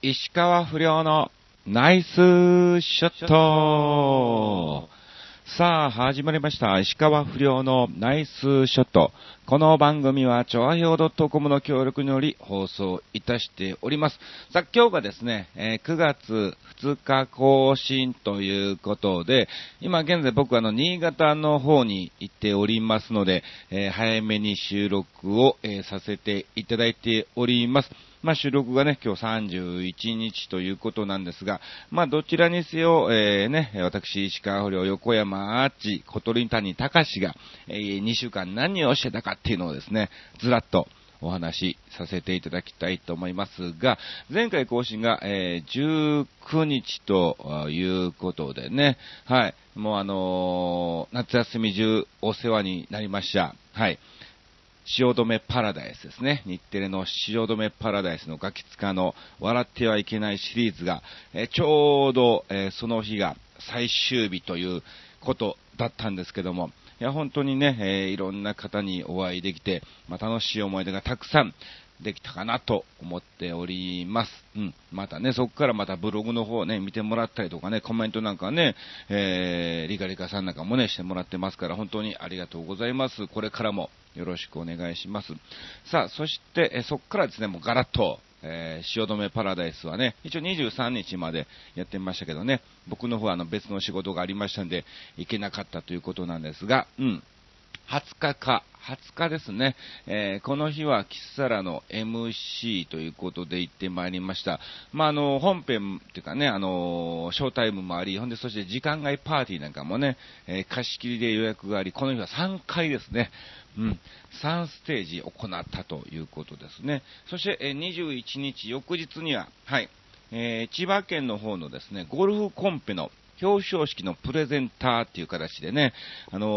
石川不良のナイスショットさあ、始まりました。石川不良のナイスショット。この番組は、ちょあひょう .com の協力により放送いたしております。さあ、今日がですね、え9月2日更新ということで、今現在僕はあの、新潟の方に行っておりますので、えー早めに収録を、えーさせていただいております。まあ、収録がね、今日31日ということなんですが、まあ、どちらにせよ、えーね、私、石川不良、横山アーチ、小鳥谷隆が、えー2週間何をしてたかっていうのをですね、ずらっとお話しさせていただきたいと思いますが、前回更新が、えー19日ということでね、はい、もうあのー夏休み中お世話になりました。はい。汐留パラダイスですね。日テレの汐留パラダイスのガキツカの笑ってはいけないシリーズが、えちょうど、えその日が最終日ということだったんですけども、いや、本当にね、えーいろんな方にお会いできて、まあ、楽しい思い出がたくさんできたかなと思っております。うん。またね、そこからまたブログの方ね、見てもらったりとかね、コメントなんかね、えー、リカリカさんなんかもね、してもらってますから、本当にありがとうございます。これからもよろしくお願いします。さあ、そして、えそこからですね、もうガラッと、えー、汐留パラダイスはね、一応23日までやってみましたけどね、僕の方はあの別の仕事がありましたんで、行けなかったということなんですが、うん。20日か、20日ですね、えーこの日はキッサラの MC ということで行ってまいりました。まあ、あの、本編っていうかね、あの、ショータイムもあり、ほんで、そして時間外パーティーなんかもね、えー貸し切りで予約があり、この日は3回ですね、うん、3ステージ行ったということですね。そして、え21日、翌日には、はい、えー千葉県の方のですね、ゴルフコンペの表彰式のプレゼンターっていう形でね、あの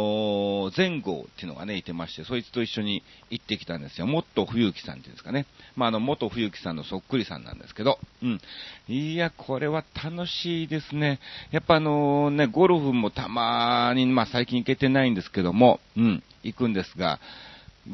ー前後っていうのがね、いてまして、そいつと一緒に行ってきたんですよ。元冬木さんっていうんですかね。まあ、あの、元冬木さんのそっくりさんなんですけど、うん。いや、これは楽しいですね。やっぱあのね、ゴルフもたまに、まあ、最近行けてないんですけども、うん、行くんですが、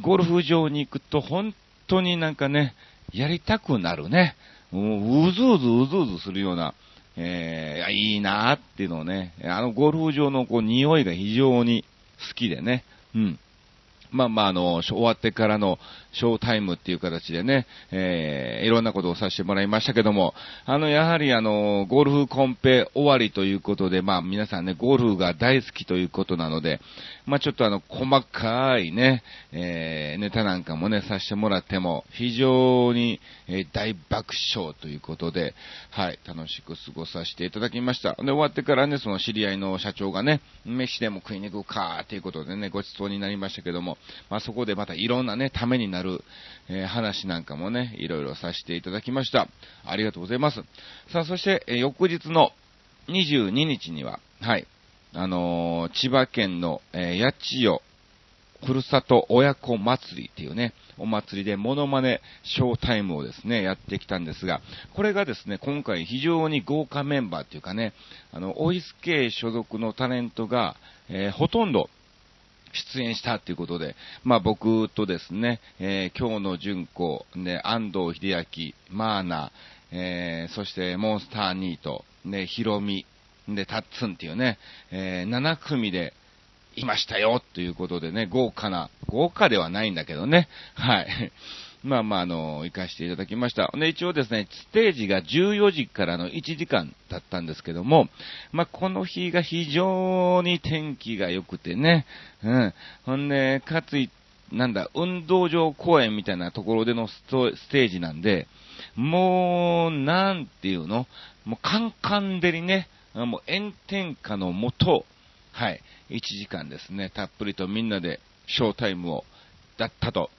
ゴルフ場に行くと本当になんかね、やりたくなるね。もう、うずうずうずうずするような、えーいいなーっていうのをね、あのゴルフ場のこう匂いが非常に好きでね、うん。まあまあ、あの、終わってからのショータイムっていう形でね、えーいろんなことをさせてもらいましたけども、あの、やはりあの、ゴルフコンペ終わりということで、まあ皆さんね、ゴルフが大好きということなので、まあちょっとあの、細かいね、えーネタなんかもね、させてもらっても、非常に、えー大爆笑ということで、はい、楽しく過ごさせていただきました。で、終わってからね、その知り合いの社長がね、飯でも食いに行くか、ということでね、ご馳走になりましたけども、まあそこでまたいろんなね、ためになる、えー話なんかもね、いろいろさせていただきました。ありがとうございます。さあ、そして、えー翌日の22日には、はい、あのー千葉県の、えー八千代ふるさと親子祭りっていうね、お祭りでモノマネショータイムをですね、やってきたんですが、これがですね、今回非常に豪華メンバーっていうかね、あの、オイス系所属のタレントが、えーほとんど出演したということで、まあ僕とですね、えー今日の純子、ね、安藤秀明、マーナ、えーそしてモンスターニート、ね、ヒロミ、で、タッツンっていうね、えー7組でいましたよということでね、豪華な、豪華ではないんだけどね、はい。まあまあ、あの、行かせていただきました。で、一応ですね、ステージが14時からの1時間だったんですけども、まあ、この日が非常に天気が良くてね、うん。ほんで、かつい、なんだ、運動場公園みたいなところでのストステージなんで、もう、なんていうの？もう、カンカン照りね、もう炎天下のもと、はい、1時間ですね、たっぷりとみんなでショータイムを、だったと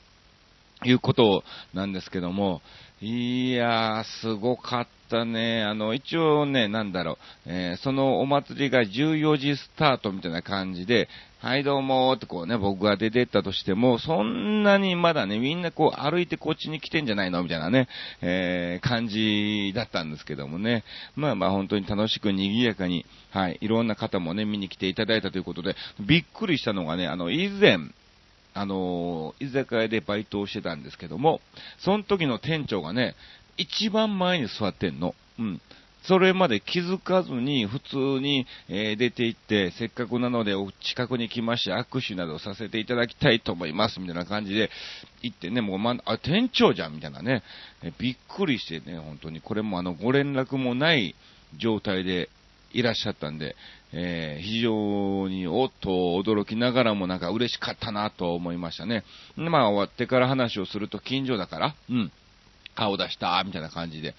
いうことなんですけども、いやー、すごかったね。あの、一応ね、なんだろう、えーそのお祭りが14時スタートみたいな感じで、はいどうもーってこうね、僕が出てったとしても、そんなにまだね、みんなこう歩いてこっちに来てんじゃないのみたいなね、えー感じだったんですけどもね。まあまあ本当に楽しく賑やかに、はい、いろんな方もね、見に来ていただいたということで、びっくりしたのがね、あの、以前、あの居酒屋でバイトをしてたんですけども、その時の店長がね、一番前に座ってんの。うん。それまで気づかずに普通に、え、出て行って、せっかくなのでお近くに来まして握手などさせていただきたいと思います、みたいな感じで行ってね、もう、ま、あ、店長じゃん、みたいなね、びっくりしてね、本当に、これもあの、ご連絡もない状態でいらっしゃったんで、えー、非常におっと驚きながらもなんか嬉しかったなと思いましたね。まあ終わってから話をすると近所だから、うん、顔出した、みたいな感じで、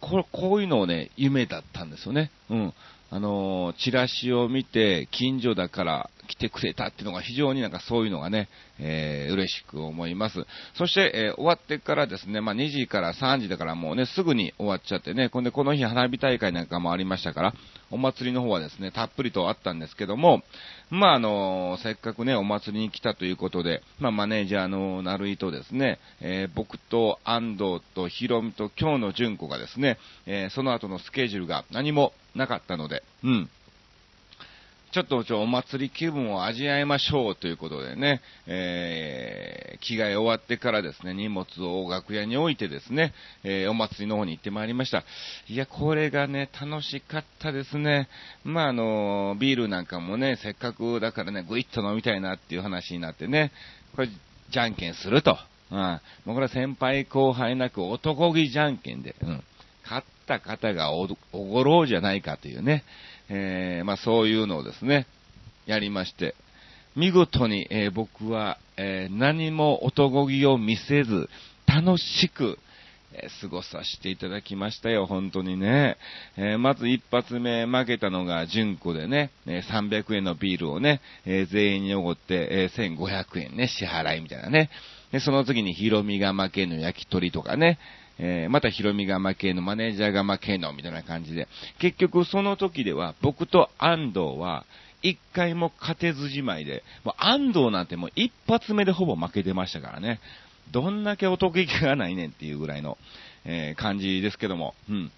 これ、こういうのをね、夢だったんですよね。うん。あのー、チラシを見て、近所だから来てくれたっていうのが非常になんかそういうのがね、えー、嬉しく思います。そして、えー、終わってからですね、まあ、2時から3時だからもうね、すぐに終わっちゃってね、こんでこの日花火大会なんかもありましたから、お祭りの方はですね、たっぷりとあったんですけども、まあ、あのー、せっかくね、お祭りに来たということで、まあ、マネージャーの成井とですね、えー、僕と安藤とヒロミと今日の純子がですね、えー、その後のスケジュールが何もなかったので、うん。ちょっとちょお祭り気分を味わいましょうということでね、えー、着替え終わってからですね、荷物を楽屋に置いてですね、えー、お祭りの方に行ってまいりました。いや、これがね、楽しかったですね。まあ、あの、ビールなんかもね、せっかくだからね、ぐいっと飲みたいなっていう話になってね、これ、じゃんけんすると。うん。もうこれは先輩後輩なく男気じゃんけんで、うん。勝った方がおごろうじゃないかというね、えー、まあそういうのをですね、やりまして、見事に、えー、僕は、えー、何も男気を見せず、楽しく、え過ごさせていただきましたよ、本当にね。えまず一発目負けたのが純子でね、え300円のビールをね、え全員におごって、え1500円ね、支払いみたいなね。で、その次にヒロミが負けの焼き鳥とかね、えー、またヒロミが負けの、マネージャーが負けの、みたいな感じで、結局その時では、僕と安藤は、一回も勝てずじまいで、もう安藤なんてもう一発目でほぼ負けてましたからね。どんだけお得意気がないねんっていうぐらいの、えー、感じですけども、うん。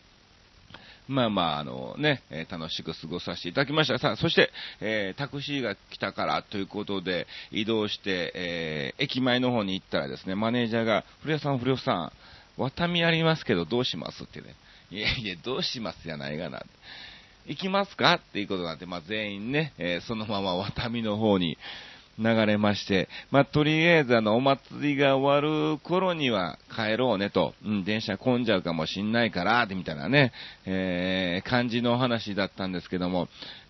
まあまあ、あのね、え、楽しく過ごさせていただきました。さあ、そして、えー、タクシーが来たからということで、移動して、えー、駅前の方に行ったらですね、マネージャーが、古谷さん、古谷さん、ワタミありますけどどうしますってね。いやいや、どうしますじゃないがな。行きますかっていうことなんで、まあ、全員ね、えー、そのままワタミの方に流れまして、まあ、とりあえずあの、お祭りが終わる頃には帰ろうねと、うん、電車混んじゃうかもしんないから、ってみたいなね、えー、感じのお話だったんですけども、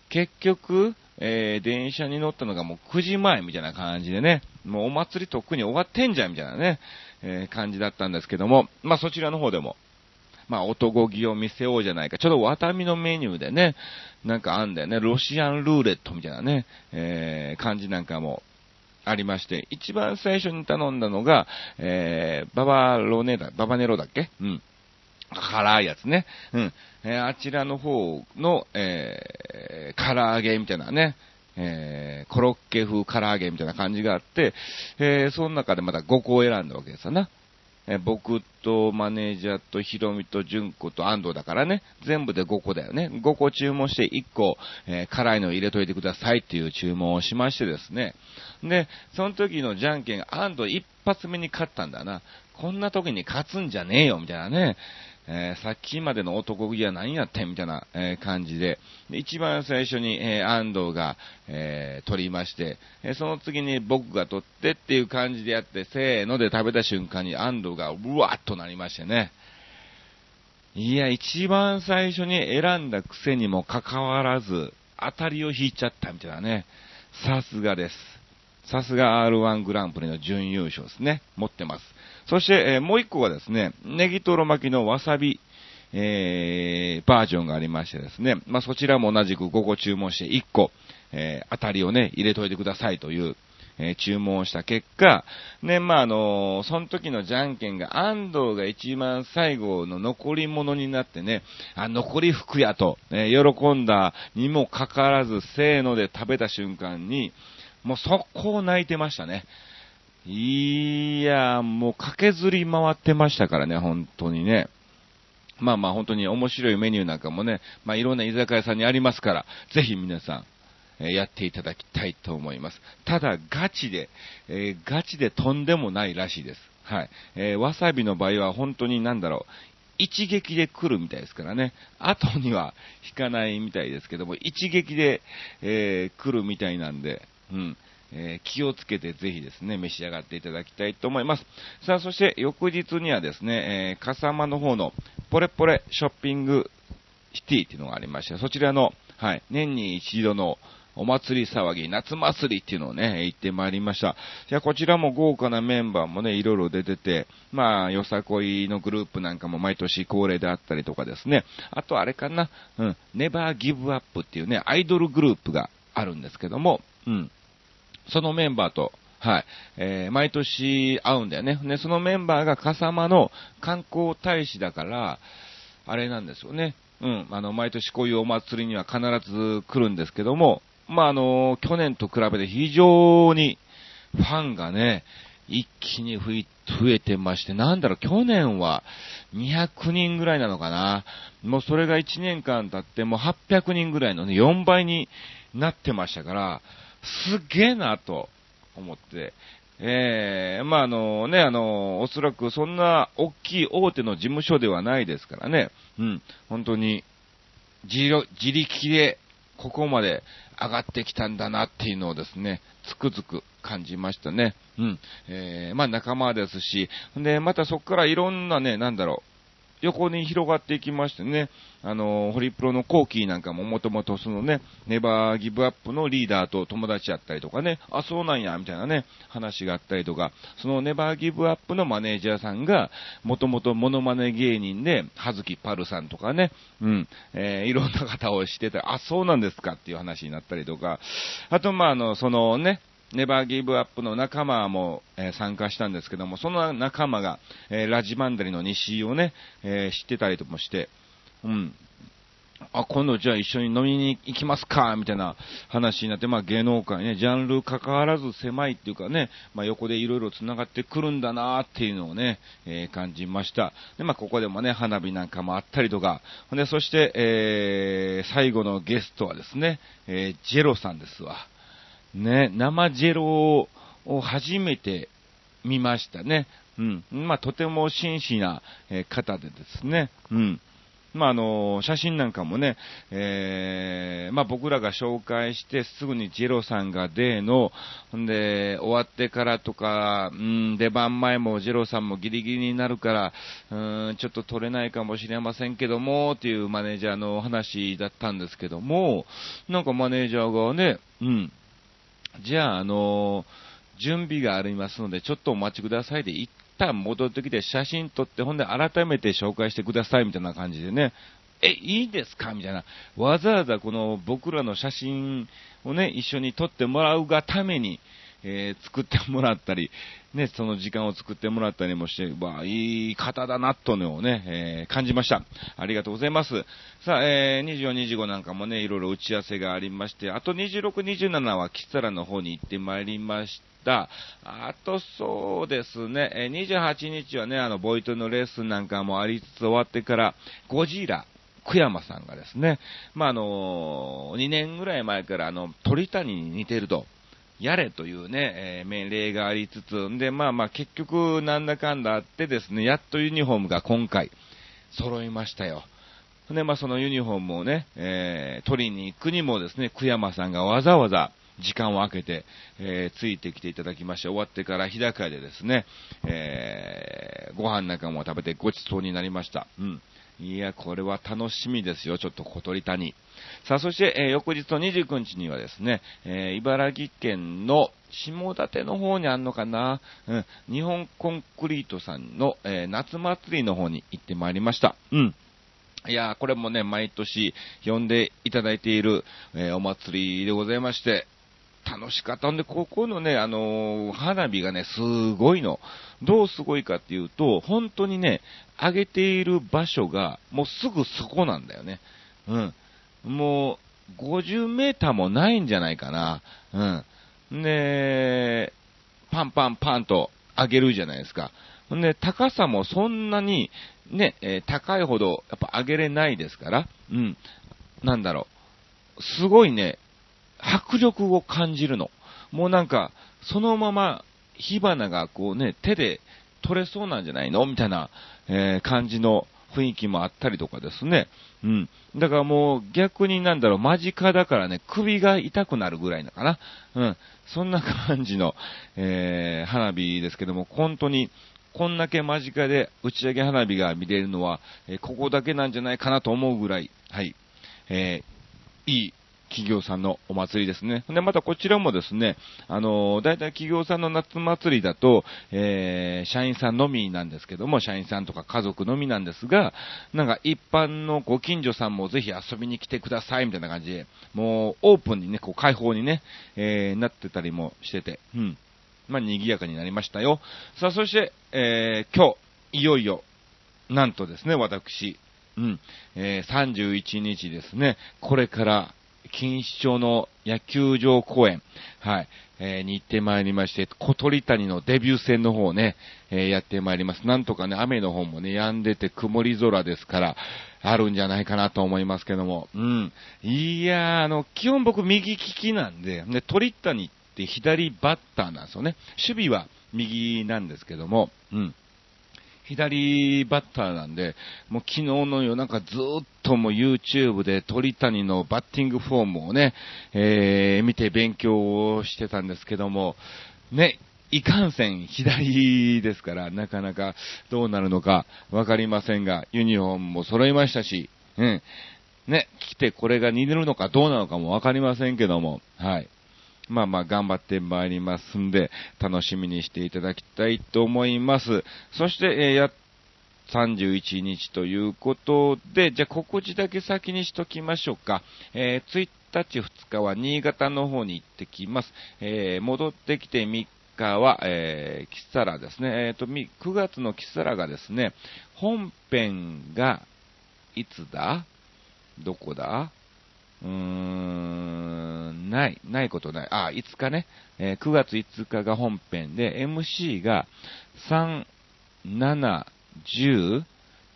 結局、えー、電車に乗ったのがもう9時前みたいな感じでね、もうお祭りとっくに終わってんじゃんみたいなね、えー、感じだったんですけども、まあそちらの方でも、まあ男気を見せようじゃないか。ちょっとワタミのメニューでね、なんかあんだよね、ロシアンルーレットみたいなね、えー、感じなんかもありまして、一番最初に頼んだのが、えー、ババロネだ、ババネロだっけ？うん。辛いやつね。うん。えー、あちらの方の、えー、唐揚げみたいなね、えー、コロッケ風唐揚げみたいな感じがあって、えー、その中でまた5個を選んだわけですよな。えー、僕とマネージャーとヒロミと純子と安藤だからね、全部で5個だよね。5個注文して1個、えー、辛いの入れといてくださいっていう注文をしましてですね。で、その時のじゃんけん、安藤一発目に勝ったんだな。こんな時に勝つんじゃねえよ、みたいなね。えー、さっきまでの男気は何やってんみたいな、えー、感じで、一番最初に、えー、安藤が、えー取りまして、えその次に僕が取ってっていう感じでやって、せーので食べた瞬間に安藤がうわっとなりましてね。いや、一番最初に選んだくせにもかかわらず、当たりを引いちゃったみたいなね。さすがです。さすが R1 グランプリの準優勝ですね。持ってます。そして、えー、もう一個がですね、ネギトロ巻きのわさび、えー、バージョンがありましてですね、まあ、そちらも同じく5個注文して1個、えー、当たりをね、入れといてくださいという、えー、注文をした結果、ね、まあ、あのー、その時のじゃんけんが安藤が一番最後の残り物になってね、あ、残り服やと、え喜んだにもかかわらず、せーので食べた瞬間に、もう速攻泣いてましたね。いや、もう駆けずり回ってましたからね、本当にね。まあまあ本当に面白いメニューなんかもね、まあいろんな居酒屋さんにありますから、ぜひ皆さん、えやっていただきたいと思います。ただ、ガチで、えー、ガチでとんでもないらしいです。はい。えー、わさびの場合は本当になんだろう、一撃で来るみたいですからね。後には引かないみたいですけども、一撃で、えー、来るみたいなんで、うん。えー、気をつけてぜひですね、召し上がっていただきたいと思います。さあ、そして翌日にはですね、えー、笠間の方のポレポレショッピングシティっていうのがありまして、そちらの、はい、年に一度のお祭り騒ぎ、夏祭りっていうのをね、行ってまいりました。じゃこちらも豪華なメンバーもね、いろいろ出てて、まあ、よさこいのグループなんかも毎年恒例であったりとかですね。あとあれかな、うん、ネバーギブアップっていうね、アイドルグループがあるんですけども、うん。そのメンバーと、はい。えー、毎年会うんだよね。で、そのメンバーが笠間の観光大使だから、あれなんですよね。うん。あの、毎年こういうお祭りには必ず来るんですけども、まあ、あの、去年と比べて非常にファンがね、一気に増えてまして、なんだろう、去年は200人ぐらいなのかな。もうそれが1年間経ってもう800人ぐらいのね、4倍になってましたから、すげえなと思って、えー、まあ、あのね、あの、おそらくそんな大きい大手の事務所ではないですからね、うん、本当に、自力でここまで上がってきたんだなっていうのをですね、つくづく感じましたね。うん。えー、まあ仲間ですし、で、またそこからいろんなね、なんだろう、横に広がっていきましてね、あの、ホリプロのコーキーなんかももともとそのね、ネバーギブアップのリーダーと友達やったりとかね、あ、そうなんや、みたいなね、話があったりとか、そのネバーギブアップのマネージャーさんが、もともとモノマネ芸人で、はずきパルさんとかね、うん、えー、いろんな方をしてて、あ、そうなんですかっていう話になったりとか、あと、まあ、あの、そのね、ネバーギブアップの仲間も、えー、参加したんですけども、その仲間が、えー、ラジマンダリの西をね、えー、知ってたりともして、うん。あ、今度じゃあ一緒に飲みに行きますかみたいな話になって、まあ芸能界ね、ジャンル関わらず狭いっていうかね、まあ横でいろいろ繋がってくるんだなっていうのをね、え、感じました。で、まあここでもね、花火なんかもあったりとか、で、そして、え、最後のゲストはですね、え、ジェロさんですわ。ね、生ジェロを初めて見ましたね。うん。まあ、とても真摯な方でですね。うん。まあ、あの、写真なんかもね、えー、まあ、僕らが紹介してすぐにジェロさんが出の、んで、終わってからとか、うん、出番前もジェロさんもギリギリになるから、うん、ちょっと撮れないかもしれませんけども、っていうマネージャーの話だったんですけども、なんかマネージャーがね、うん、じゃあ、あの、準備がありますので、ちょっとお待ちくださいで、一旦戻ってきて写真撮って、ほんで改めて紹介してくださいみたいな感じでね、え、いいですかみたいな。わざわざこの僕らの写真をね、一緒に撮ってもらうがために、えー、作ってもらったり、ね、その時間を作ってもらったりもして、わいい方だな、とのをね、えー、感じました。ありがとうございます。さあ、えー、24、25なんかもね、いろいろ打ち合わせがありまして、あと26、27はキサラの方に行ってまいりました。あとそうですね、え28日はね、あの、ボイトのレッスンなんかもありつつ終わってから、ゴジラ、久山さんがですね、まあ、あの2年ぐらい前からあの、鳥谷に似てると。やれというね、えー、命令がありつつ、んで、まあまあ結局なんだかんだあってですね、やっとユニフォームが今回揃いましたよ。で、まあそのユニフォームをね、えー、取りに行くにもですね、久山さんがわざわざ時間を空けて、えー、ついてきていただきまして、終わってから日高屋でですね、えー、ご飯なんかも食べてごちそうになりました。うん。いや、これは楽しみですよ、ちょっと小鳥谷。さあ、そして、えー、翌日の29日にはですね、えー、茨城県の下館の方にあんのかな、うん、日本コンクリートさんの、えー、夏祭りの方に行ってまいりました。うん。いやこれもね、毎年呼んでいただいている、えお祭りでございまして、楽しかったんで、ここのね、あのー、花火がね、すごいの。どうすごいかっていうと、本当にね、上げている場所が、もうすぐそこなんだよね。うん。もう、50メーターもないんじゃないかな。うん。で、パンパンパンと上げるじゃないですか。で、高さもそんなに、ね、えー、高いほど、やっぱ上げれないですから、うん。なんだろう。すごいね、迫力を感じるの。もうなんか、そのまま火花がこうね、手で取れそうなんじゃないの？みたいな、えー、感じの雰囲気もあったりとかですね。うん。だからもう逆になんだろう、間近だからね、首が痛くなるぐらいなかな。うん。そんな感じの、えー、花火ですけども、本当に、こんだけ間近で打ち上げ花火が見れるのは、えー、ここだけなんじゃないかなと思うぐらい、はい、えー、いい企業さんのお祭りですね。で、またこちらもですね、あの、大体企業さんの夏祭りだと、えー、社員さんのみなんですけども、社員さんとか家族のみなんですが、なんか一般のご近所さんもぜひ遊びに来てくださいみたいな感じで、もうオープンにね、こう開放にね、えー、なってたりもしてて、うん。まあ、賑やかになりましたよ。さあ、そして、えー、今日、いよいよ、なんとですね、私、うん、えー、31日ですね、これから錦糸町の野球場公演、はい、えー、に行ってまいりまして、小鳥谷のデビュー戦の方をね、えー、やってまいります。なんとかね、雨の方もね、止んでて曇り空ですから、あるんじゃないかなと思いますけども、うん。いやー、あの、基本僕右利きなんで、ね、鳥谷って左バッターなんですよね。守備は右なんですけども、うん。左バッターなんで、もう昨日の夜中ずっともう YouTube で鳥谷のバッティングフォームをね、えー、見て勉強をしてたんですけども、ね、いかんせん左ですから、なかなかどうなるのかわかりませんが、ユニフォームも揃いましたし、うん。ね、来てこれが似てるのかどうなのかもわかりませんけども、はい。まあまあ頑張ってまいりますんで、楽しみにしていただきたいと思います。そして、えー、や、31日ということで、じゃあ告知だけ先にしときましょうか。えー、1日、2日は新潟の方に行ってきます。えー、戻ってきて3日は、えー、キサラですね。えっ、ー、と、9月のキサラがですね、本編が、いつだ？どこだ？うーん、ない、ないことない。あ、5日ね。えー、9月5日が本編で、MC が3、7、10、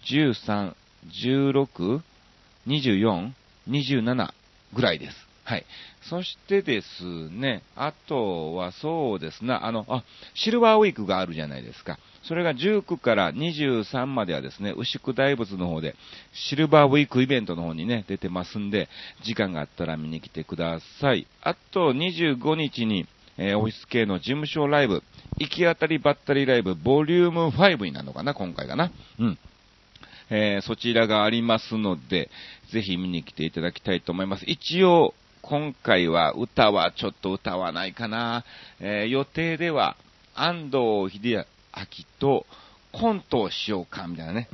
13、16、24、27ぐらいです。はい。そしてですね、あとはそうですね、あの、あ、シルバーウィークがあるじゃないですか。それが19から23まではですね、牛久大仏の方で、シルバーウィークイベントの方にね、出てますんで、時間があったら見に来てください。あと、25日に、えー、オフィス系の事務所ライブ、行き当たりばったりライブ、ボリューム5になるのかな、今回かな。うん。えー、そちらがありますので、ぜひ見に来ていただきたいと思います。一応、今回は歌はちょっと歌わないかな。えー、予定では、安藤秀秋とコントをしようか、みたいなね。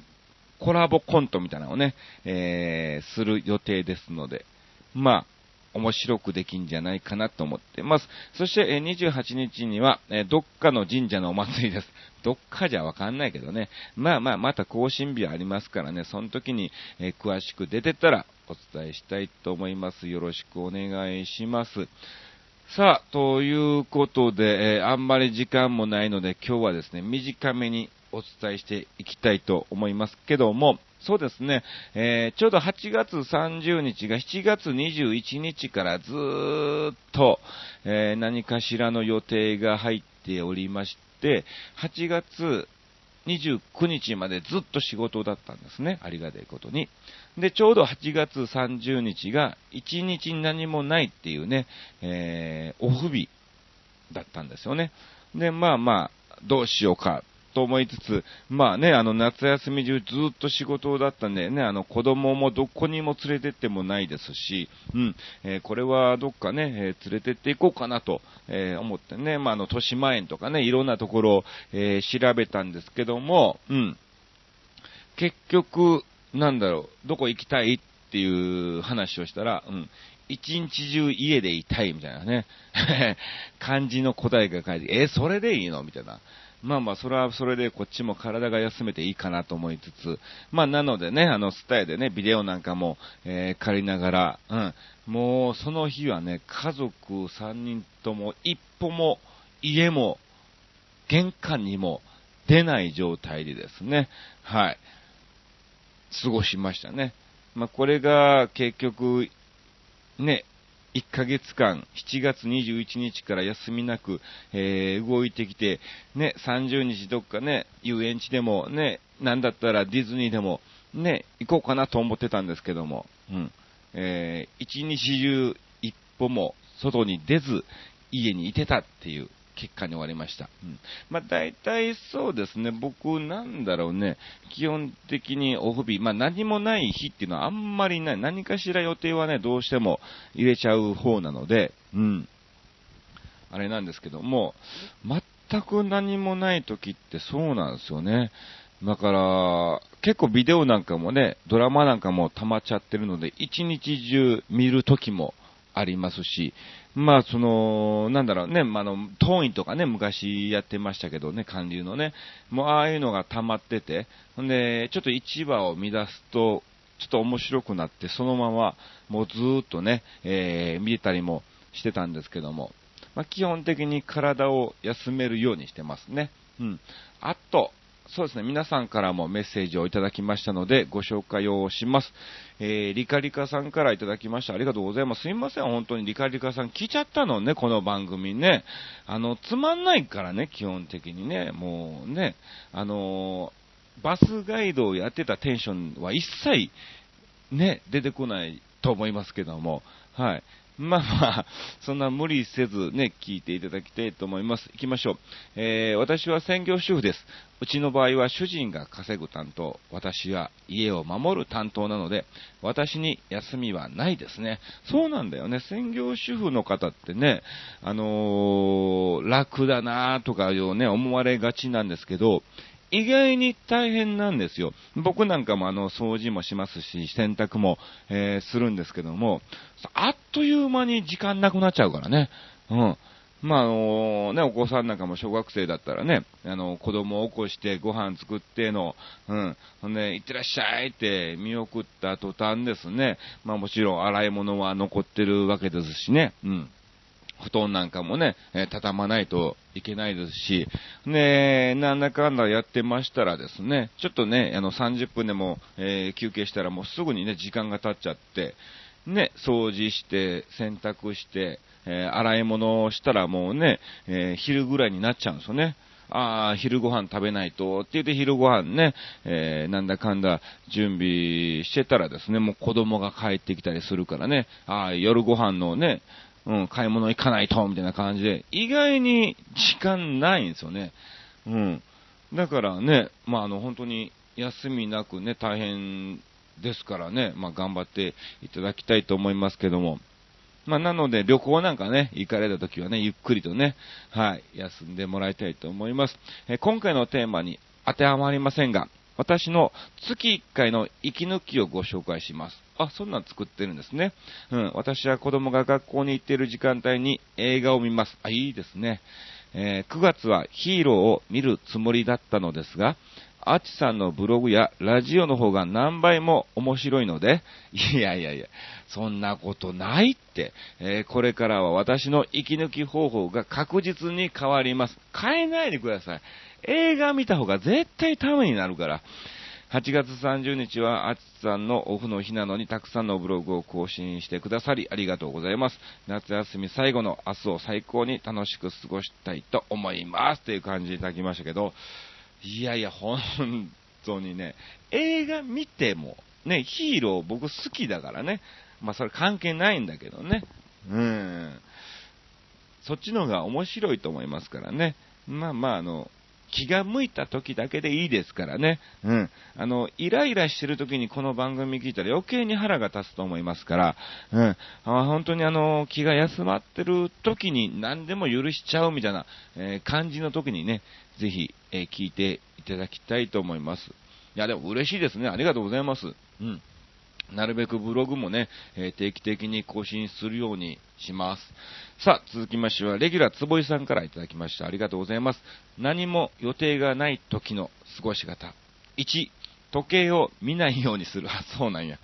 コラボコントみたいなのをね、えー、する予定ですので、まあ、面白くできんじゃないかなと思ってます。そして、え28日には、えどっかの神社のお祭りです。どっかじゃわかんないけどね。まあまあ、また更新日ありますからね、その時に、え詳しく出てたらお伝えしたいと思います。よろしくお願いします。さあ、ということで、えー、あんまり時間もないので、今日はですね、短めにお伝えしていきたいと思いますけども、そうですね、えー、ちょうど8月30日が7月21日からずーっと、えー、何かしらの予定が入っておりまして、8月29日までずっと仕事だったんですね。ありがたいことに。で、ちょうど8月30日が1日何もないっていうね、えー、オフ日だったんですよね。で、まあまあ、どうしようかと思いつつ、まあね、あの、夏休み中ずっと仕事だったんでね、あの、子供もどこにも連れてってもないですし、うん、えー、これはどっかね、え、連れてっていこうかなと、え、思ってね、まあ、あの、豊島園とかね、いろんなところを、え調べたんですけども、うん、結局、なんだろう、どこ行きたいっていう話をしたら、うん、一日中家でいたいみたいなね、感じの答えが書いて、え、それでいいのみたいな。まあまあ、それはそれでこっちも体が休めていいかなと思いつつ、まあなのでね、あの、スタイでね、ビデオなんかも、えー、借りながら、うん、もうその日はね、家族3人とも一歩も家も玄関にも出ない状態でですね、はい、過ごしましたね。まあこれが結局、ね、1ヶ月間、7月21日から休みなく、えー、動いてきて、ね、30日どっかね、遊園地でもね、なんだったらディズニーでも、ね、行こうかなと思ってたんですけども、うん。えー、一日中一歩も外に出ず、家にいてたっていう結果に終わりました。うん。まあ大体そうですね、僕なんだろうね、基本的にオフ日、まあ何もない日っていうのはあんまりない。何かしら予定はね、どうしても入れちゃう方なので、うん。あれなんですけども、全く何もない時ってそうなんですよね。だから、結構ビデオなんかもね、ドラマなんかも溜まっちゃってるので、一日中見る時もありますし、まあ、その、なんだろうね、まあ、の、当院とかね、昔やってましたけどね、韓流のね、もうああいうのが溜まってて、ほんで、ちょっと市場を乱すと、ちょっと面白くなって、そのまま、もうずっとね、えー、見れたりもしてたんですけども、まあ、基本的に体を休めるようにしてますね。うん。あと、そうですね、皆さんからもメッセージをいただきましたので、ご紹介をします。えー、リカリカさんからいただきました。ありがとうございます。すいません、本当にリカリカさん聞いちゃったのね、この番組ね。あの、つまんないからね、基本的にね。もうね、あのー、バスガイドをやってたテンションは一切、ね、出てこないと思いますけども、はい。まあまあ、そんな無理せずね、聞いていただきたいと思います。行きましょう。えー、私は専業主婦です。うちの場合は主人が稼ぐ担当、私は家を守る担当なので、私に休みはないですね。そうなんだよね。専業主婦の方ってね、あのー、楽だなとかいうね、思われがちなんですけど、意外に大変なんですよ。僕なんかもあの、掃除もしますし、洗濯も、えー、するんですけども、あっという間に時間なくなっちゃうからね。うん。まあ、あのね、お子さんなんかも小学生だったらね、あの、子供を起こしてご飯作っての、うん、ほんで、行ってらっしゃいって見送った途端ですね、まあもちろん洗い物は残ってるわけですしね、うん。布団なんかもね、え、畳まないといけないですし、ね、なんだかんだやってましたらですね、ちょっとね、あの30分でも、えー、休憩したらもうすぐにね、時間が経っちゃって、ね、掃除して、洗濯して、えー、洗い物をしたらもうね、え昼ぐらいになっちゃうんですよね。ああ、昼ご飯食べないと、って言って昼ご飯ね、えー、なんだかんだ準備してたらですね、もう子供が帰ってきたりするからね、ああ、夜ご飯のね、うん、買い物行かないと、みたいな感じで、意外に時間ないんですよね。うん。だからね、まあ、あの、本当に休みなくね、大変ですからね、まあ、頑張っていただきたいと思いますけども。まあ、なので、旅行なんかね、行かれた時はね、ゆっくりとね、はい、休んでもらいたいと思います。え今回のテーマに当てはまりませんが、私の月1回の息抜きをご紹介します。あ、そんなん作ってるんですね。うん、私は子供が学校に行っている時間帯に映画を見ます。あ、いいですね。えー、9月はヒーローを見るつもりだったのですが、アチさんのブログやラジオの方が何倍も面白いので、いやいやいや、そんなことないって、えー、これからは私の息抜き方法が確実に変わります。変えないでください。映画見た方が絶対ためになるから。8月30日は、あつさんのオフの日なのにたくさんのブログを更新してくださりありがとうございます。夏休み最後の明日を最高に楽しく過ごしたいと思います。という感じでいただきましたけど、いやいや、本当にね、映画見ても、ね、ヒーロー僕好きだからね、まあそれ関係ないんだけどね、うん。そっちの方が面白いと思いますからね。まあまあ、あの、気が向いた時だけでいいですからね。うん。あの、イライラしてる時にこの番組聞いたら余計に腹が立つと思いますから、うん。あ本当にあの、気が休まってる時に何でも許しちゃうみたいな、えー、感じの時にね、ぜひ、えー、聞いていただきたいと思います。いや、でも嬉しいですね。ありがとうございます。うん。なるべくブログもね、えー、定期的に更新するようにします。さあ、続きましては、レギュラーつぼいさんからいただきました。ありがとうございます。何も予定がない時の過ごし方。1、時計を見ないようにする。あ、そうなんや。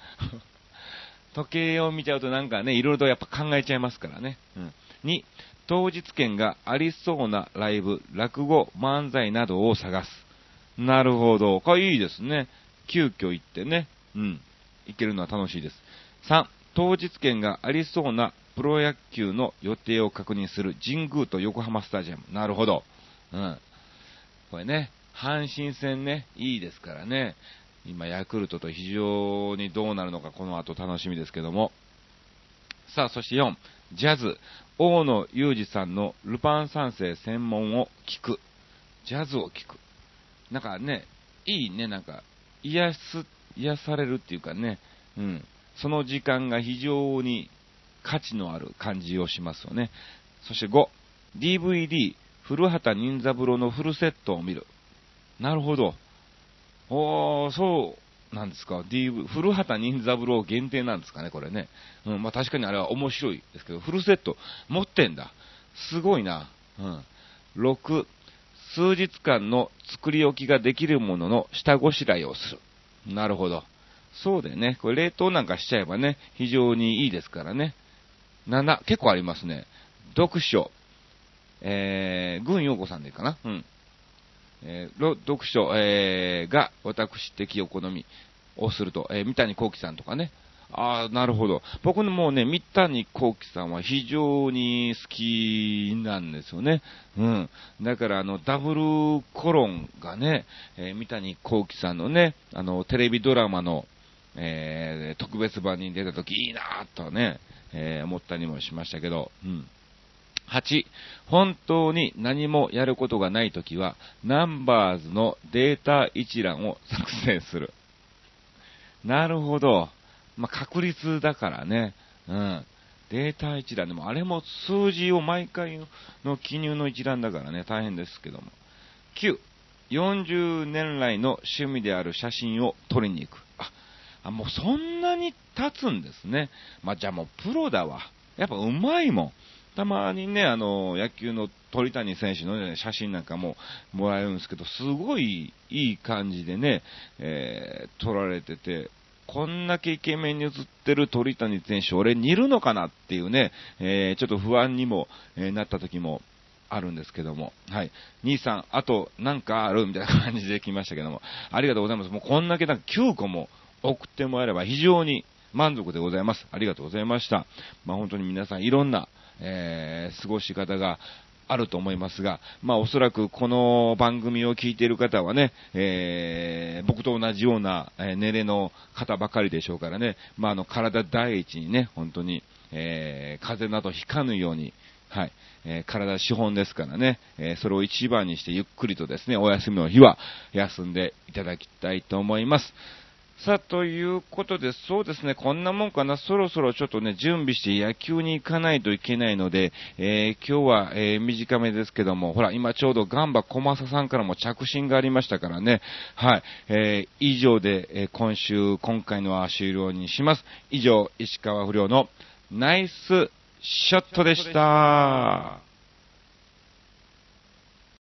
時計を見ちゃうとなんかね、いろいろとやっぱ考えちゃいますからね。うん。2、当日券がありそうなライブ、落語、漫才などを探す。なるほど。これいいですね。急遽行ってね。うん。行けるのは楽しいです。3、当日券がありそうなプロ野球の予定を確認する神宮と横浜スタジアム。なるほど。うん。これね、阪神戦ね、いいですからね。今、ヤクルトと非常にどうなるのか、この後楽しみですけども。さあ、そして4、ジャズ、大野裕二さんのルパン三世専門を聞く。ジャズを聞く。なんかね、いいね、なんか、癒す、癒されるっていうかね、うん。その時間が非常に価値のある感じをしますよね。そして5、DVD、古畑任三郎のフルセットを見る。なるほど。おー、そうなんですか。DV、古畑任三郎限定なんですかね、これね。うん、まあ確かにあれは面白いですけど、フルセット持ってんだ。すごいな。うん。6、数日間の作り置きができるものの下ごしらえをする。なるほど。そうだよね。これ冷凍なんかしちゃえばね、非常にいいですからね。7、結構ありますね。読書。えー、軍陽子さんでいいかな。うん。えー、読書、えー、が私的お好みをすると、えー、三谷幸喜さんとかね。ああ、なるほど。僕のもうね、三谷幸喜さんは非常に好きなんですよね。うん。だから、あの、ダブルコロンがね、えー、三谷幸喜さんのね、あの、テレビドラマの、えー、特別版に出た時いいなぁとね、えー、思ったりもしましたけど、うん。8、本当に何もやることがないときは、ナンバーズのデータ一覧を作成する。なるほど。まあ、確率だからね。うん。データ一覧でも、あれも数字を毎回の記入の一覧だからね、大変ですけども。9、40年来の趣味である写真を撮りに行く。あ、もうそんなに経つんですね。まあ、じゃあもうプロだわ。やっぱうまいもん。たまにね、あの、野球の鳥谷選手の、ね、写真なんかももらえるんですけど、すごいいい感じでね、えー、撮られてて、こんだけイケメンに映ってる鳥谷選手、俺にいるのかなっていうね、えー、ちょっと不安にも、えー、なった時もあるんですけども、はい。兄さん、あとなんかあるみたいな感じで来ましたけども、ありがとうございます。もうこんだけなんか9個も送ってもらえれば非常に満足でございます。ありがとうございました。まあ本当に皆さんいろんな、えー、過ごし方があると思いますが、まあおそらくこの番組を聞いている方はね、えー、僕と同じような、え年齢の方ばかりでしょうからね、まああの体第一にね、本当に、えー、風邪などひかぬように、はい。えー、体資本ですからね、えー、それを一番にしてゆっくりとですね、お休みの日は休んでいただきたいと思います。さあ、ということで、そうですね、こんなもんかな、そろそろちょっとね、準備して野球に行かないといけないので、えー、今日は、えー、短めですけども、ほら、今ちょうどガンバ小正さんからも着信がありましたからね、はい、えー、以上で、え今週、今回のは終了にします。以上、石川不良のナイスショットでした。